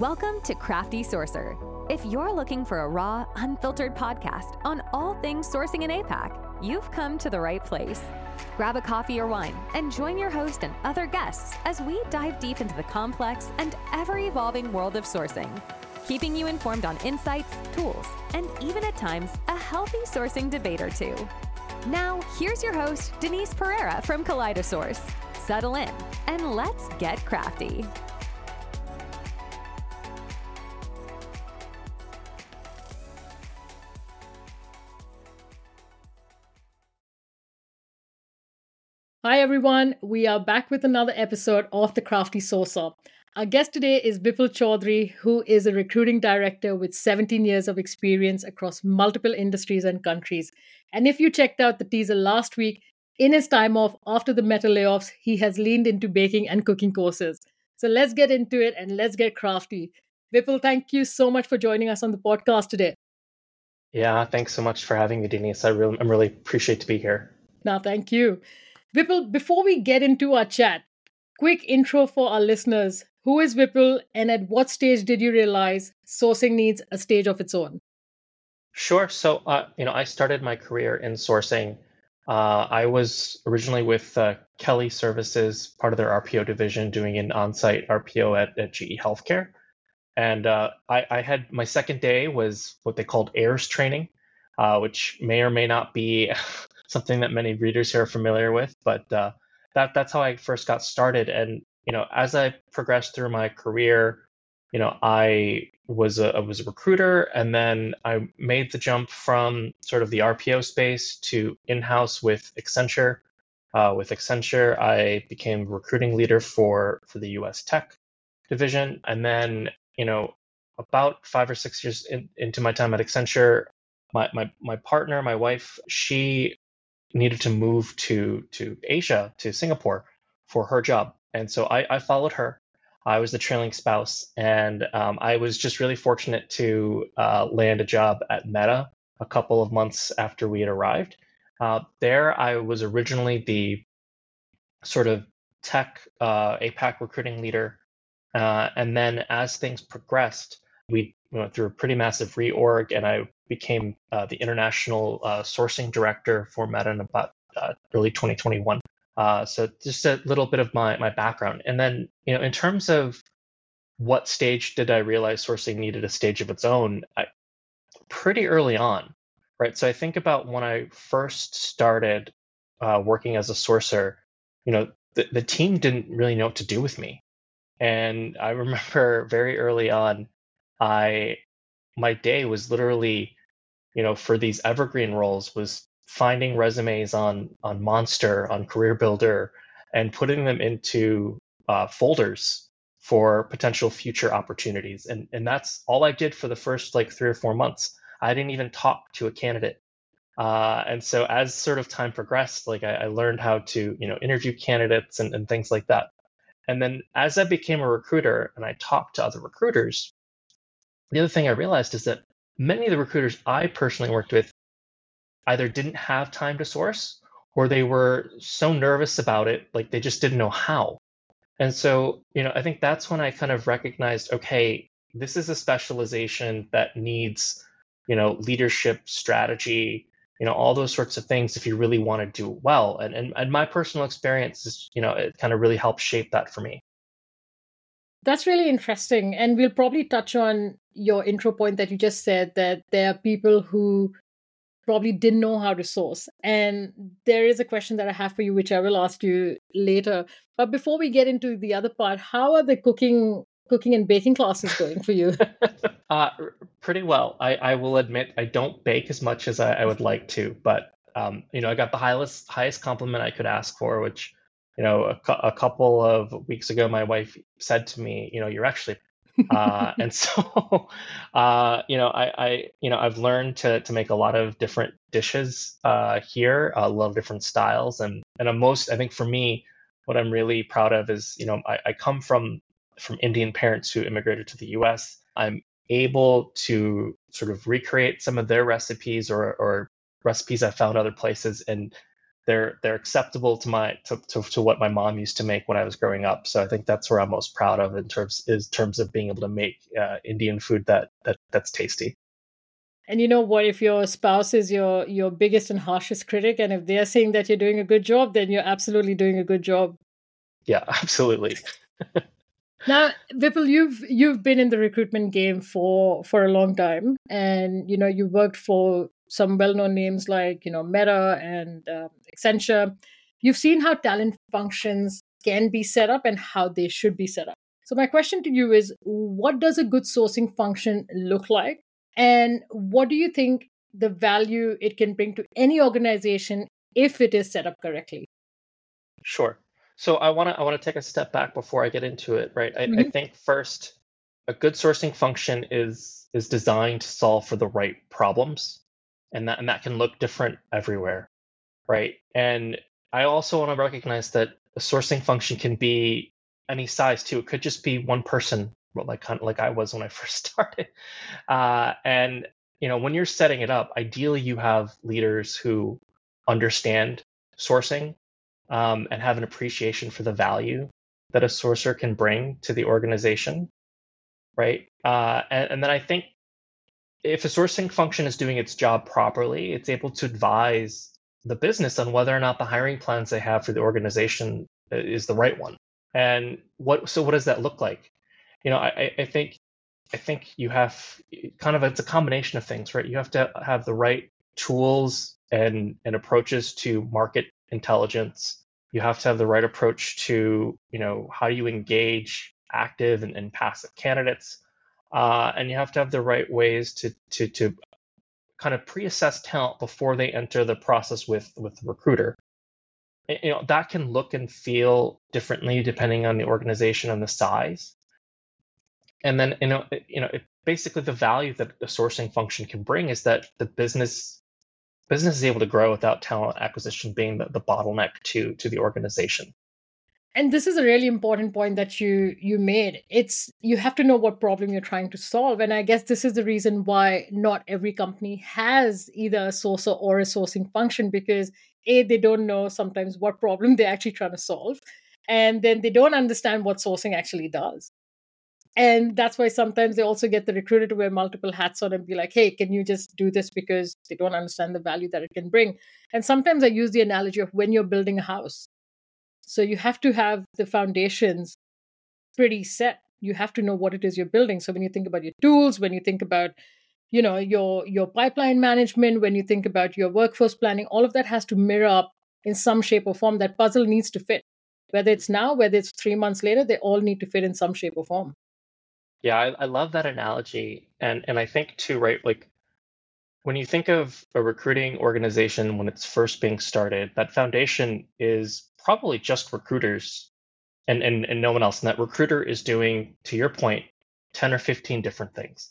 Welcome to Crafty Sourcer. If you're looking for a raw, unfiltered podcast on all things sourcing in APAC, you've come to the right place. Grab a coffee or wine and join your host and other guests as we dive deep into the complex and ever evolving world of sourcing, keeping you informed on insights, tools, and even at times a healthy sourcing debate or two. Now, here's your host, Denise Pereira from Kaleidosource. Settle in and let's get crafty. Hi everyone, we are back with another episode of The Crafty Sourcer. Our guest today is Vipul Chaudhary, who is a recruiting director with 17 years of experience across multiple industries and countries. And if you checked out the teaser last week, in his time off after the Meta layoffs, he has leaned into baking and cooking courses. So let's get into it and let's get crafty. Vipul, thank you so much for joining us on the podcast today. Yeah, thanks so much for having me, Denise. I really, I'm really appreciate to be here. Now, thank you. Vipul, before we get into our chat, quick intro for our listeners. Who is Vipul and at what stage did you realize sourcing needs a stage of its own? Sure. So, uh, you know, I started my career in sourcing. Uh, I was originally with uh, Kelly Services, part of their RPO division, doing an on-site RPO at, at GE Healthcare. And uh, I, I, had my second day was what they called AIRS training, uh, which may or may not be something that many readers here are familiar with. But uh, that that's how I first got started. And you know, as I progressed through my career, you know, I was a I was a recruiter, and then I made the jump from sort of the RPO space to in-house with Accenture. Uh, with Accenture, I became recruiting leader for for the U.S. tech division, and then you know, about five or six years in, into my time at Accenture, my, my my partner, my wife, she needed to move to to Asia to Singapore for her job, and so I, I followed her. I was the trailing spouse, and um, I was just really fortunate to uh, land a job at Meta a couple of months after we had arrived. Uh, there, I was originally the sort of tech uh, APAC recruiting leader, uh, and then as things progressed, we went through a pretty massive reorg, and I became uh, the international uh, sourcing director for Meta in about uh, early 2021. Uh, so just a little bit of my my background, and then you know in terms of what stage did I realize sourcing needed a stage of its own? I, pretty early on, right? So I think about when I first started uh, working as a sourcer. You know, the, the team didn't really know what to do with me, and I remember very early on, I my day was literally you know, for these evergreen roles was finding resumes on on Monster, on Career Builder, and putting them into uh, folders for potential future opportunities. And and that's all I did for the first like three or four months. I didn't even talk to a candidate. Uh, and so as sort of time progressed, like I, I learned how to you know interview candidates and, and things like that. And then as I became a recruiter and I talked to other recruiters, the other thing I realized is that many of the recruiters I personally worked with either didn't have time to source or they were so nervous about it, like they just didn't know how. And so, you know, I think that's when I kind of recognized, okay, this is a specialization that needs, you know, leadership, strategy, you know, all those sorts of things if you really want to do well. And, and, and my personal experience is, you know, it kind of really helped shape that for me. That's really interesting. And we'll probably touch on your intro point that you just said that there are people who probably didn't know how to source. And there is a question that I have for you, which I will ask you later. But before we get into the other part, how are the cooking cooking and baking classes going for you? uh, pretty well. I, I will admit I don't bake as much as I, I would like to, but um, you know I got the highest highest compliment I could ask for, which you know a, a couple of weeks ago my wife said to me, you know, you're actually uh, and so uh, you know I, I you know I've learned to to make a lot of different dishes uh, here, a lot of different styles, and and I'm most I think for me what I'm really proud of is you know I, I come from from Indian parents who immigrated to the U.S. I'm able to sort of recreate some of their recipes or or recipes I found other places and they're they're acceptable to my to, to, to what my mom used to make when I was growing up. So I think that's where I'm most proud of in terms is terms of being able to make uh, Indian food that that that's tasty. And you know what? If your spouse is your your biggest and harshest critic, and if they're saying that you're doing a good job, then you're absolutely doing a good job. Yeah, absolutely. now, Vipul, you've you've been in the recruitment game for for a long time, and you know you worked for some well-known names like you know Meta and uh, Accenture. You've seen how talent functions can be set up and how they should be set up. So my question to you is, what does a good sourcing function look like, and what do you think the value it can bring to any organization if it is set up correctly? Sure. So I want to I want to take a step back before I get into it, right? I, mm-hmm. I think first, a good sourcing function is is designed to solve for the right problems and that and that can look different everywhere, right? And I also want to recognize that a sourcing function can be any size too. It could just be one person, like kind of like I was when I first started. Uh, and you know, when you're setting it up, ideally you have leaders who understand sourcing um, and have an appreciation for the value that a sourcer can bring to the organization, right? Uh, and, and then I think if a sourcing function is doing its job properly, it's able to advise the business on whether or not the hiring plans they have for the organization uh, is the right one. And what so what does that look like? You know, I, I think I think you have kind of it's a combination of things, right? You have to have the right tools and and approaches to market intelligence. You have to have the right approach to, you know, how do you engage active and, and passive candidates uh, and you have to have the right ways to to to kind of pre-assess talent before they enter the process with with the recruiter. You know that can look and feel differently depending on the organization and the size. And then you know you know it, basically the value that the sourcing function can bring is that the business business is able to grow without talent acquisition being the, the bottleneck to to the organization and this is a really important point that you you made. It's you have to know what problem you're trying to solve. And i guess this is the reason why not every company has either a sourcer or a sourcing function because a they don't know sometimes what problem they're actually trying to solve and then they don't understand what sourcing actually does. And that's why sometimes they also get the recruiter to wear multiple hats on and be like hey can you just do this because they don't understand the value that it can bring? And sometimes i use the analogy of when you're building a house so you have to have the foundations pretty set. You have to know what it is you're building. So when you think about your tools, when you think about you know your your pipeline management, when you think about your workforce planning, all of that has to mirror up in some shape or form. That puzzle needs to fit. Whether it's now, whether it's three months later, they all need to fit in some shape or form. Yeah, I, I love that analogy. And and I think too, right, like when you think of a recruiting organization when it's first being started, that foundation is probably just recruiters and, and, and no one else. And that recruiter is doing, to your point, 10 or 15 different things.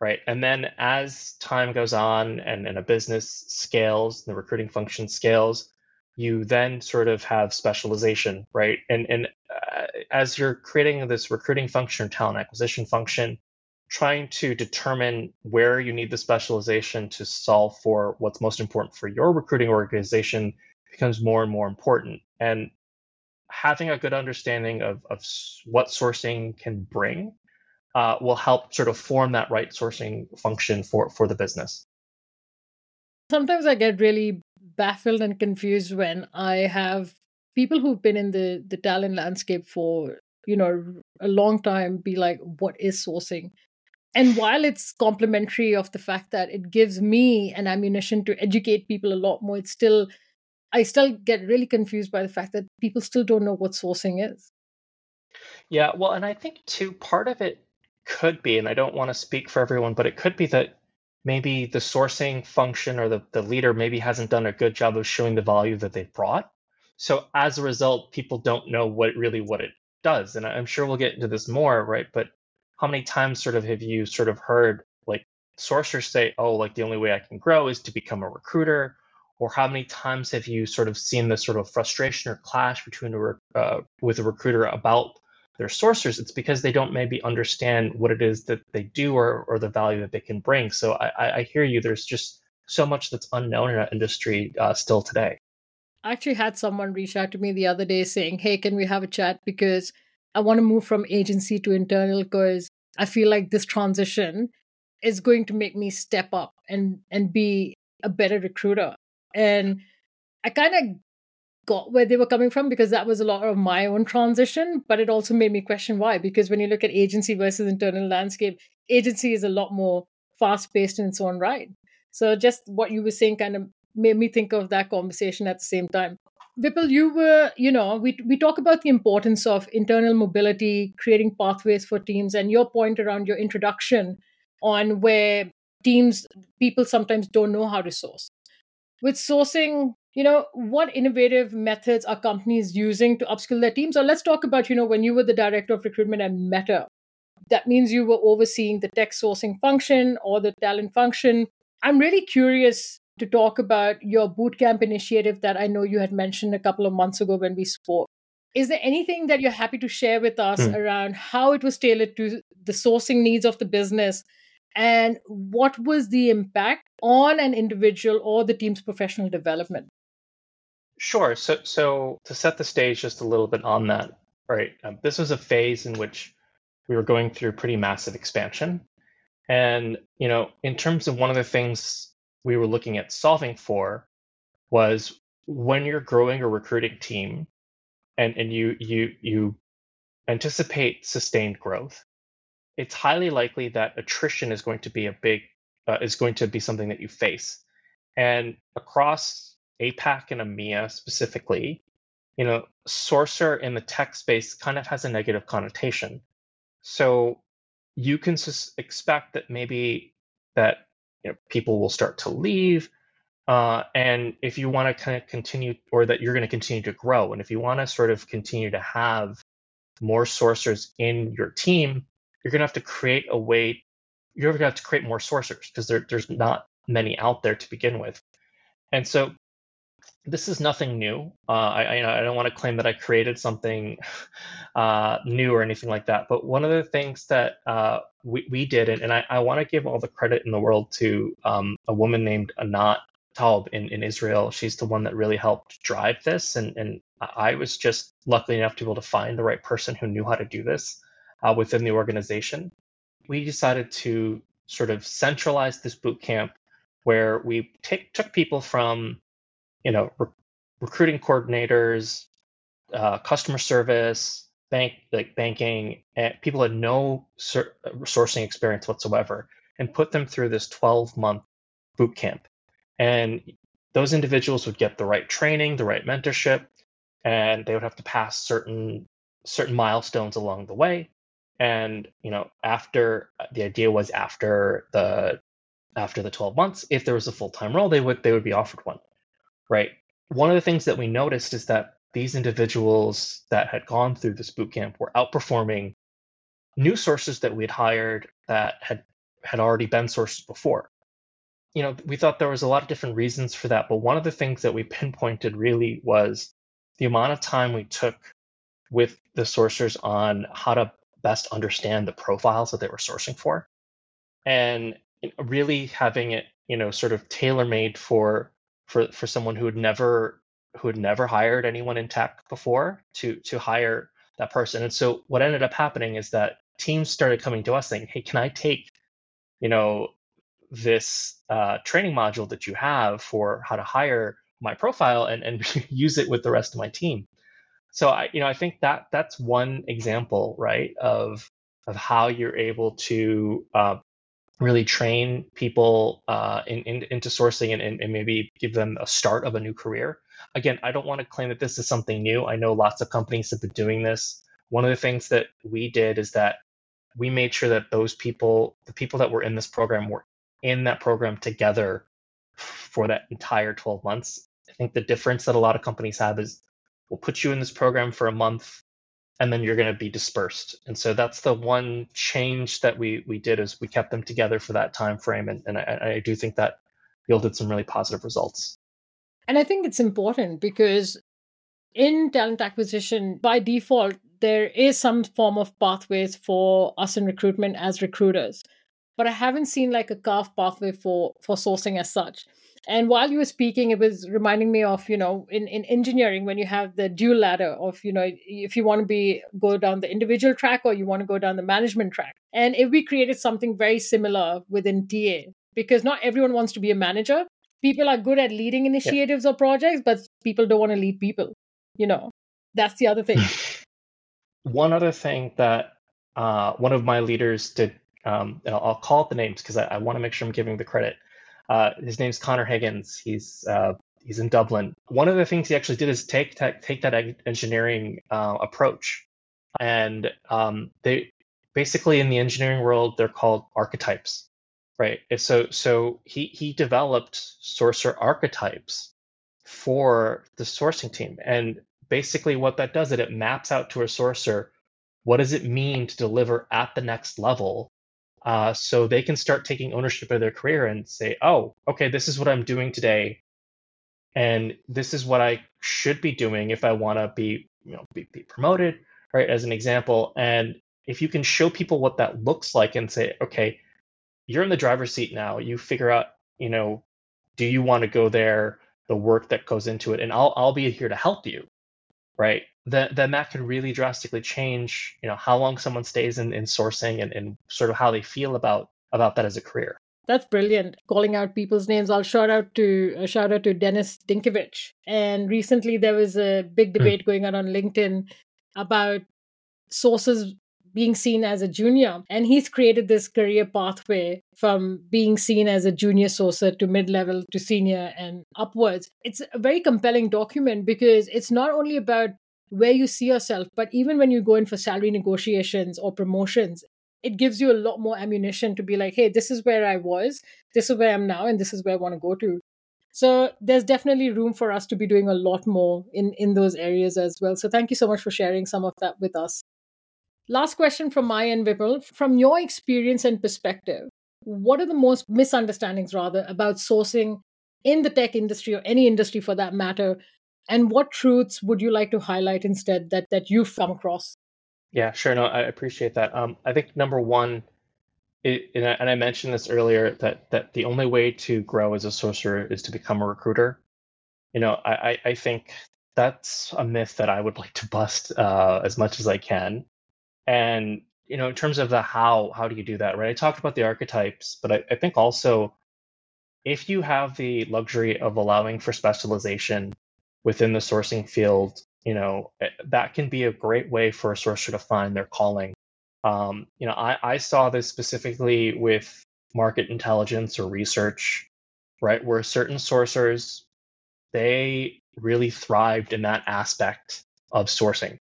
Right. And then as time goes on and, and a business scales, the recruiting function scales, you then sort of have specialization, right? And and uh, as you're creating this recruiting function talent acquisition function, trying to determine where you need the specialization to solve for what's most important for your recruiting organization becomes more and more important. And having a good understanding of, of what sourcing can bring uh, will help sort of form that right sourcing function for, for the business. Sometimes I get really baffled and confused when I have people who've been in the, the talent landscape for you know a long time be like what is sourcing and while it's complementary of the fact that it gives me an ammunition to educate people a lot more it's still I still get really confused by the fact that people still don't know what sourcing is. Yeah, well, and I think too, part of it could be, and I don't want to speak for everyone, but it could be that maybe the sourcing function or the, the leader maybe hasn't done a good job of showing the value that they've brought. So as a result, people don't know what really what it does. And I'm sure we'll get into this more, right? But how many times sort of have you sort of heard like sourcers say, oh, like the only way I can grow is to become a recruiter or how many times have you sort of seen this sort of frustration or clash between a uh, with a recruiter about their sourcers it's because they don't maybe understand what it is that they do or, or the value that they can bring so i, I hear you there's just so much that's unknown in our industry uh, still today I actually had someone reach out to me the other day saying, Hey, can we have a chat? Because I want to move from agency to internal because I feel like this transition is going to make me step up and and be a better recruiter. And I kind of got where they were coming from because that was a lot of my own transition, but it also made me question why. Because when you look at agency versus internal landscape, agency is a lot more fast paced in its own right. So just what you were saying kind of made me think of that conversation at the same time. Vipul, you were, you know, we we talk about the importance of internal mobility, creating pathways for teams, and your point around your introduction on where teams people sometimes don't know how to source. With sourcing, you know, what innovative methods are companies using to upskill their teams? or let's talk about, you know, when you were the director of recruitment at Meta. That means you were overseeing the tech sourcing function or the talent function. I'm really curious to talk about your bootcamp initiative that I know you had mentioned a couple of months ago when we spoke. Is there anything that you're happy to share with us mm. around how it was tailored to the sourcing needs of the business and what was the impact on an individual or the team's professional development? Sure. So, so to set the stage just a little bit on that, right? Um, this was a phase in which we were going through pretty massive expansion, and you know, in terms of one of the things we were looking at solving for was when you're growing a recruiting team and, and you you you anticipate sustained growth, it's highly likely that attrition is going to be a big uh, is going to be something that you face. And across APAC and EMEA specifically, you know, sourcer in the tech space kind of has a negative connotation. So you can sus- expect that maybe that you know, people will start to leave. Uh, and if you want to kind of continue, or that you're going to continue to grow, and if you want to sort of continue to have more sourcers in your team, you're going to have to create a way. You're going to have to create more sourcers because there, there's not many out there to begin with. And so this is nothing new. Uh, I, I, don't want to claim that I created something uh, new or anything like that. But one of the things that uh, we, we did, and, and I, I want to give all the credit in the world to um, a woman named Anat Taub in, in Israel. She's the one that really helped drive this. And, and I was just lucky enough to be able to find the right person who knew how to do this uh, within the organization. We decided to sort of centralize this boot camp where we take, took people from you know, re- recruiting coordinators, uh, customer service, bank like banking, and people had no sourcing experience whatsoever, and put them through this 12 month boot camp. And those individuals would get the right training, the right mentorship, and they would have to pass certain certain milestones along the way. And you know, after the idea was after the after the 12 months, if there was a full time role, they would they would be offered one right? One of the things that we noticed is that these individuals that had gone through this boot camp were outperforming new sources that we had hired that had had already been sources before. You know, we thought there was a lot of different reasons for that, but one of the things that we pinpointed really was the amount of time we took with the sourcers on how to best understand the profiles that they were sourcing for and really having it you know sort of tailor made for for for someone who had never who had never hired anyone in tech before to to hire that person. And so what ended up happening is that teams started coming to us saying, "Hey, can I take, you know, this uh, training module that you have for how to hire my profile and and use it with the rest of my team?" So I, you know, I think that that's one example, right, of of how you're able to uh, really train people uh, in, in, into sourcing and, and, maybe give them a start of a new career. Again, I don't want to claim that this is something new. I know lots of companies have been doing this. One of the things that we did is that we made sure that those people, the people that were in this program, were in that program together for that entire 12 months. I think the difference that a lot of companies have is we'll put you in this program for a month and then you're going to be dispersed. And so that's the one change that we we did is we kept them together for that time frame, and, and I, I do think that yielded some really positive results. And I think it's important because in talent acquisition, by default, there is some form of pathways for us in recruitment as recruiters. But I haven't seen like a carved pathway for for sourcing as such. And while you were speaking, it was reminding me of, you know, in, in engineering, when you have the dual ladder of, you know, if you want to be go down the individual track or you want to go down the management track. And if we created something very similar within TA, because not everyone wants to be a manager. People are good at leading initiatives yeah. or projects, but people don't want to lead people. You know, that's the other thing. one other thing that uh, one of my leaders did, um, and I'll, I'll, call it the names because I, I want to make sure I'm giving the credit. Uh, his name's Connor Higgins. He's uh, he's in Dublin. One of the things he actually did is take take, take that engineering uh, approach, and um, they basically in the engineering world they're called archetypes, right? So so he he developed sourcer archetypes for the sourcing team, and basically what that does is it maps out to a sourcer what does it mean to deliver at the next level uh, so they can start taking ownership of their career and say, oh, okay, this is what I'm doing today. And this is what I should be doing if I want to be, you know, be, be promoted, right? As an example. And if you can show people what that looks like and say, okay, you're in the driver's seat now, you figure out, you know, do you want to go there, the work that goes into it, and I'll I'll be here to help you, right? then then that can really drastically change you know how long someone stays in, in sourcing and, and sort of how they feel about about that as a career that's brilliant. Calling out people's names. I'll shout out to uh, shout out to Dennis Dinkovich. And recently there was a big hmm. debate going on on LinkedIn about sources being seen as a junior. And he's created this career pathway from being seen as a junior sourcer to mid level to senior and upwards. It's a very compelling document because it's not only about where you see yourself. But even when you go in for salary negotiations or promotions, it gives you a lot more ammunition to be like, hey, this is where I was, this is where I'm now, and this is where I want to go to. So there's definitely room for us to be doing a lot more in, in those areas as well. So thank you so much for sharing some of that with us. Last question from my end, Vipul. From your experience and perspective, what are the most misunderstandings rather about sourcing in the tech industry or any industry for that matter? And what truths would you like to highlight instead that that you've come across? Yeah sure. No i appreciate that. Um, i think number one it, and, I, and, I, mentioned this earlier that that the only way to grow as a sourcer is to become a recruiter. You know i i think that's a myth that i would like to bust uh, as much as i can and you know in terms of the how how do you do that right i talked about the archetypes but I, I think also if you have the luxury of allowing for specialization within the sourcing field, you know, eh, that can be a great way for a sourcer to find their calling. Um, you know, I, I saw this specifically with market intelligence or research, right? Where certain sourcers, they really thrived in that aspect of sourcing.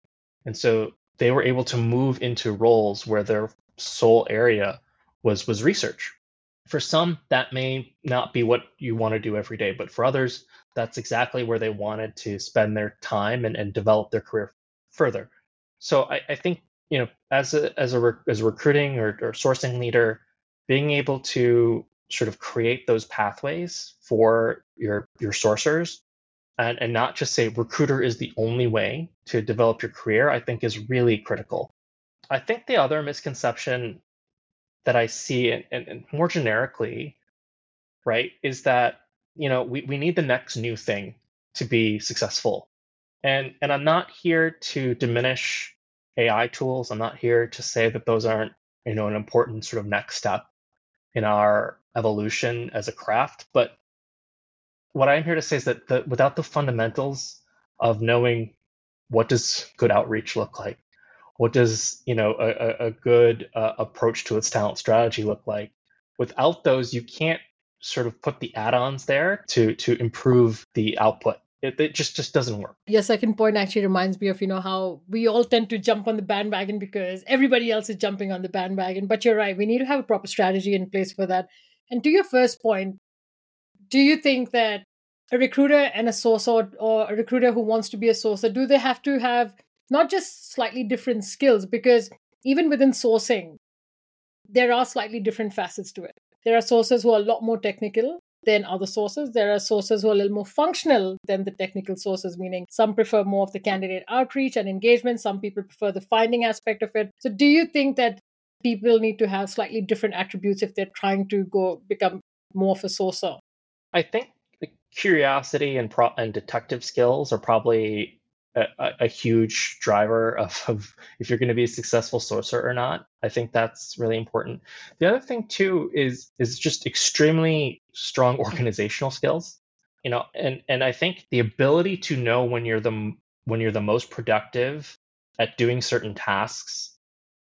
And so they were able to move into roles where their sole area was was research. For some, that may not be what you want to do every day, but for others, that's exactly where they wanted to spend their time and, and develop their career further. So I, I think you know as a as a as a recruiting or, or sourcing leader, being able to sort of create those pathways for your your sourcers and, and not just say recruiter is the only way to develop your career, I think is really critical. I think the other misconception that I see and, and, and more generically, right, is that you know, we, we need the next new thing to be successful. And and I'm not here to diminish AI tools. I'm not here to say that those aren't, you know, an important sort of next step in our evolution as a craft. But what I'm here to say is that the, without the fundamentals of knowing what does good outreach look like, what does you know a, a good uh, approach to its talent strategy look like, without those, you can't sort of put the add-ons there to to improve the output. It, it, just just doesn't work. Your second point actually reminds me of you know how we all tend to jump on the bandwagon because everybody else is jumping on the bandwagon. But you're right we need to have a proper strategy in place for that. And to your first point do you think that a recruiter and a sourcer or a recruiter who wants to be a sourcer do they have to have not just slightly different skills because even within sourcing there are slightly different facets to it there are sources who are a lot more technical than other sources. There are sources who are a little more functional than the technical sources, meaning some prefer more of the candidate outreach and engagement, some people prefer the finding aspect of it. So, do you think that people need to have slightly different attributes if they're trying to go become more of a sourcer? I think curiosity and pro- and detective skills are probably a, a huge driver of, of if you're going to be a successful sourcer or not. I think that's really important. The other thing too is is just extremely strong organizational skills. You know, and and I think the ability to know when you're the when you're the most productive at doing certain tasks.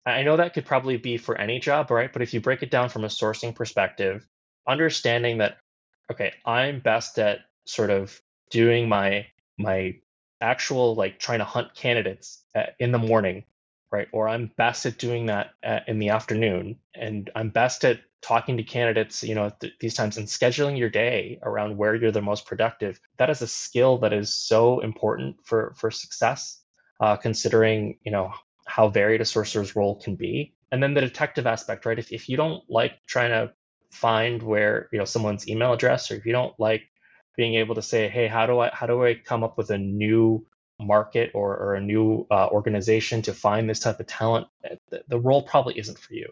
I know that could probably be for any job, right? But if you break it down from a sourcing perspective, understanding that okay, I'm best at sort of doing my my actual like trying to hunt candidates in the morning, right? Or I'm best at doing that in the afternoon, and I'm best at talking to candidates, you know, th- these times and scheduling your day around where you're the most productive. That is a skill that is so important for for success, uh, considering you know how varied a sourcer's role can be. And then the detective aspect, right? If if you don't like trying to find where you know someone's email address, or if you don't like being able to say, hey, how do I how do I come up with a new market or, or a new uh, organization to find this type of talent, the, the role probably isn't for you.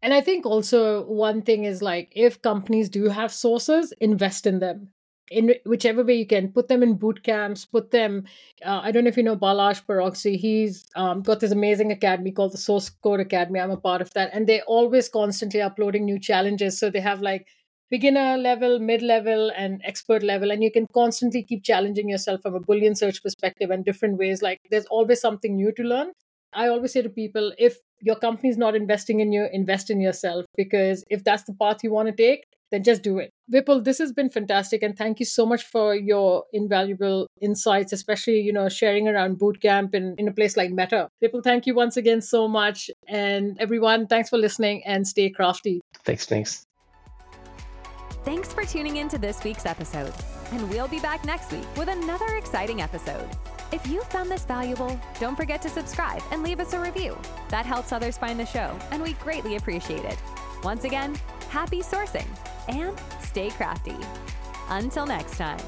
And I think also one thing is like if companies do have sources, invest in them in whichever way you can. Put them in boot camps. Put them. Uh, I don't know if you know Balazs Paroczay. He's um, got this amazing academy called the Source Code Academy. I'm a part of that, and they're always constantly uploading new challenges. So they have like beginner level, mid level, and expert level. And you can constantly keep challenging yourself from a Boolean search perspective and different ways. Like there's always something new to learn. I always say to people if your company is not investing in you, invest in yourself because if that's the path you want to take, then just do it. Vipul, this has been fantastic and thank you so much for your invaluable insights, especially, you know, sharing around bootcamp in, in a place like Meta. Vipul, thank you once again so much. And everyone, thanks for listening and stay crafty. Thanks, thanks. Thanks for tuning in to this week's episode, and we'll be back next week with another exciting episode. If you found this valuable, don't forget to subscribe and leave us a review. That helps others find the show, and we greatly appreciate it. Once again, happy sourcing and stay crafty. Until next time.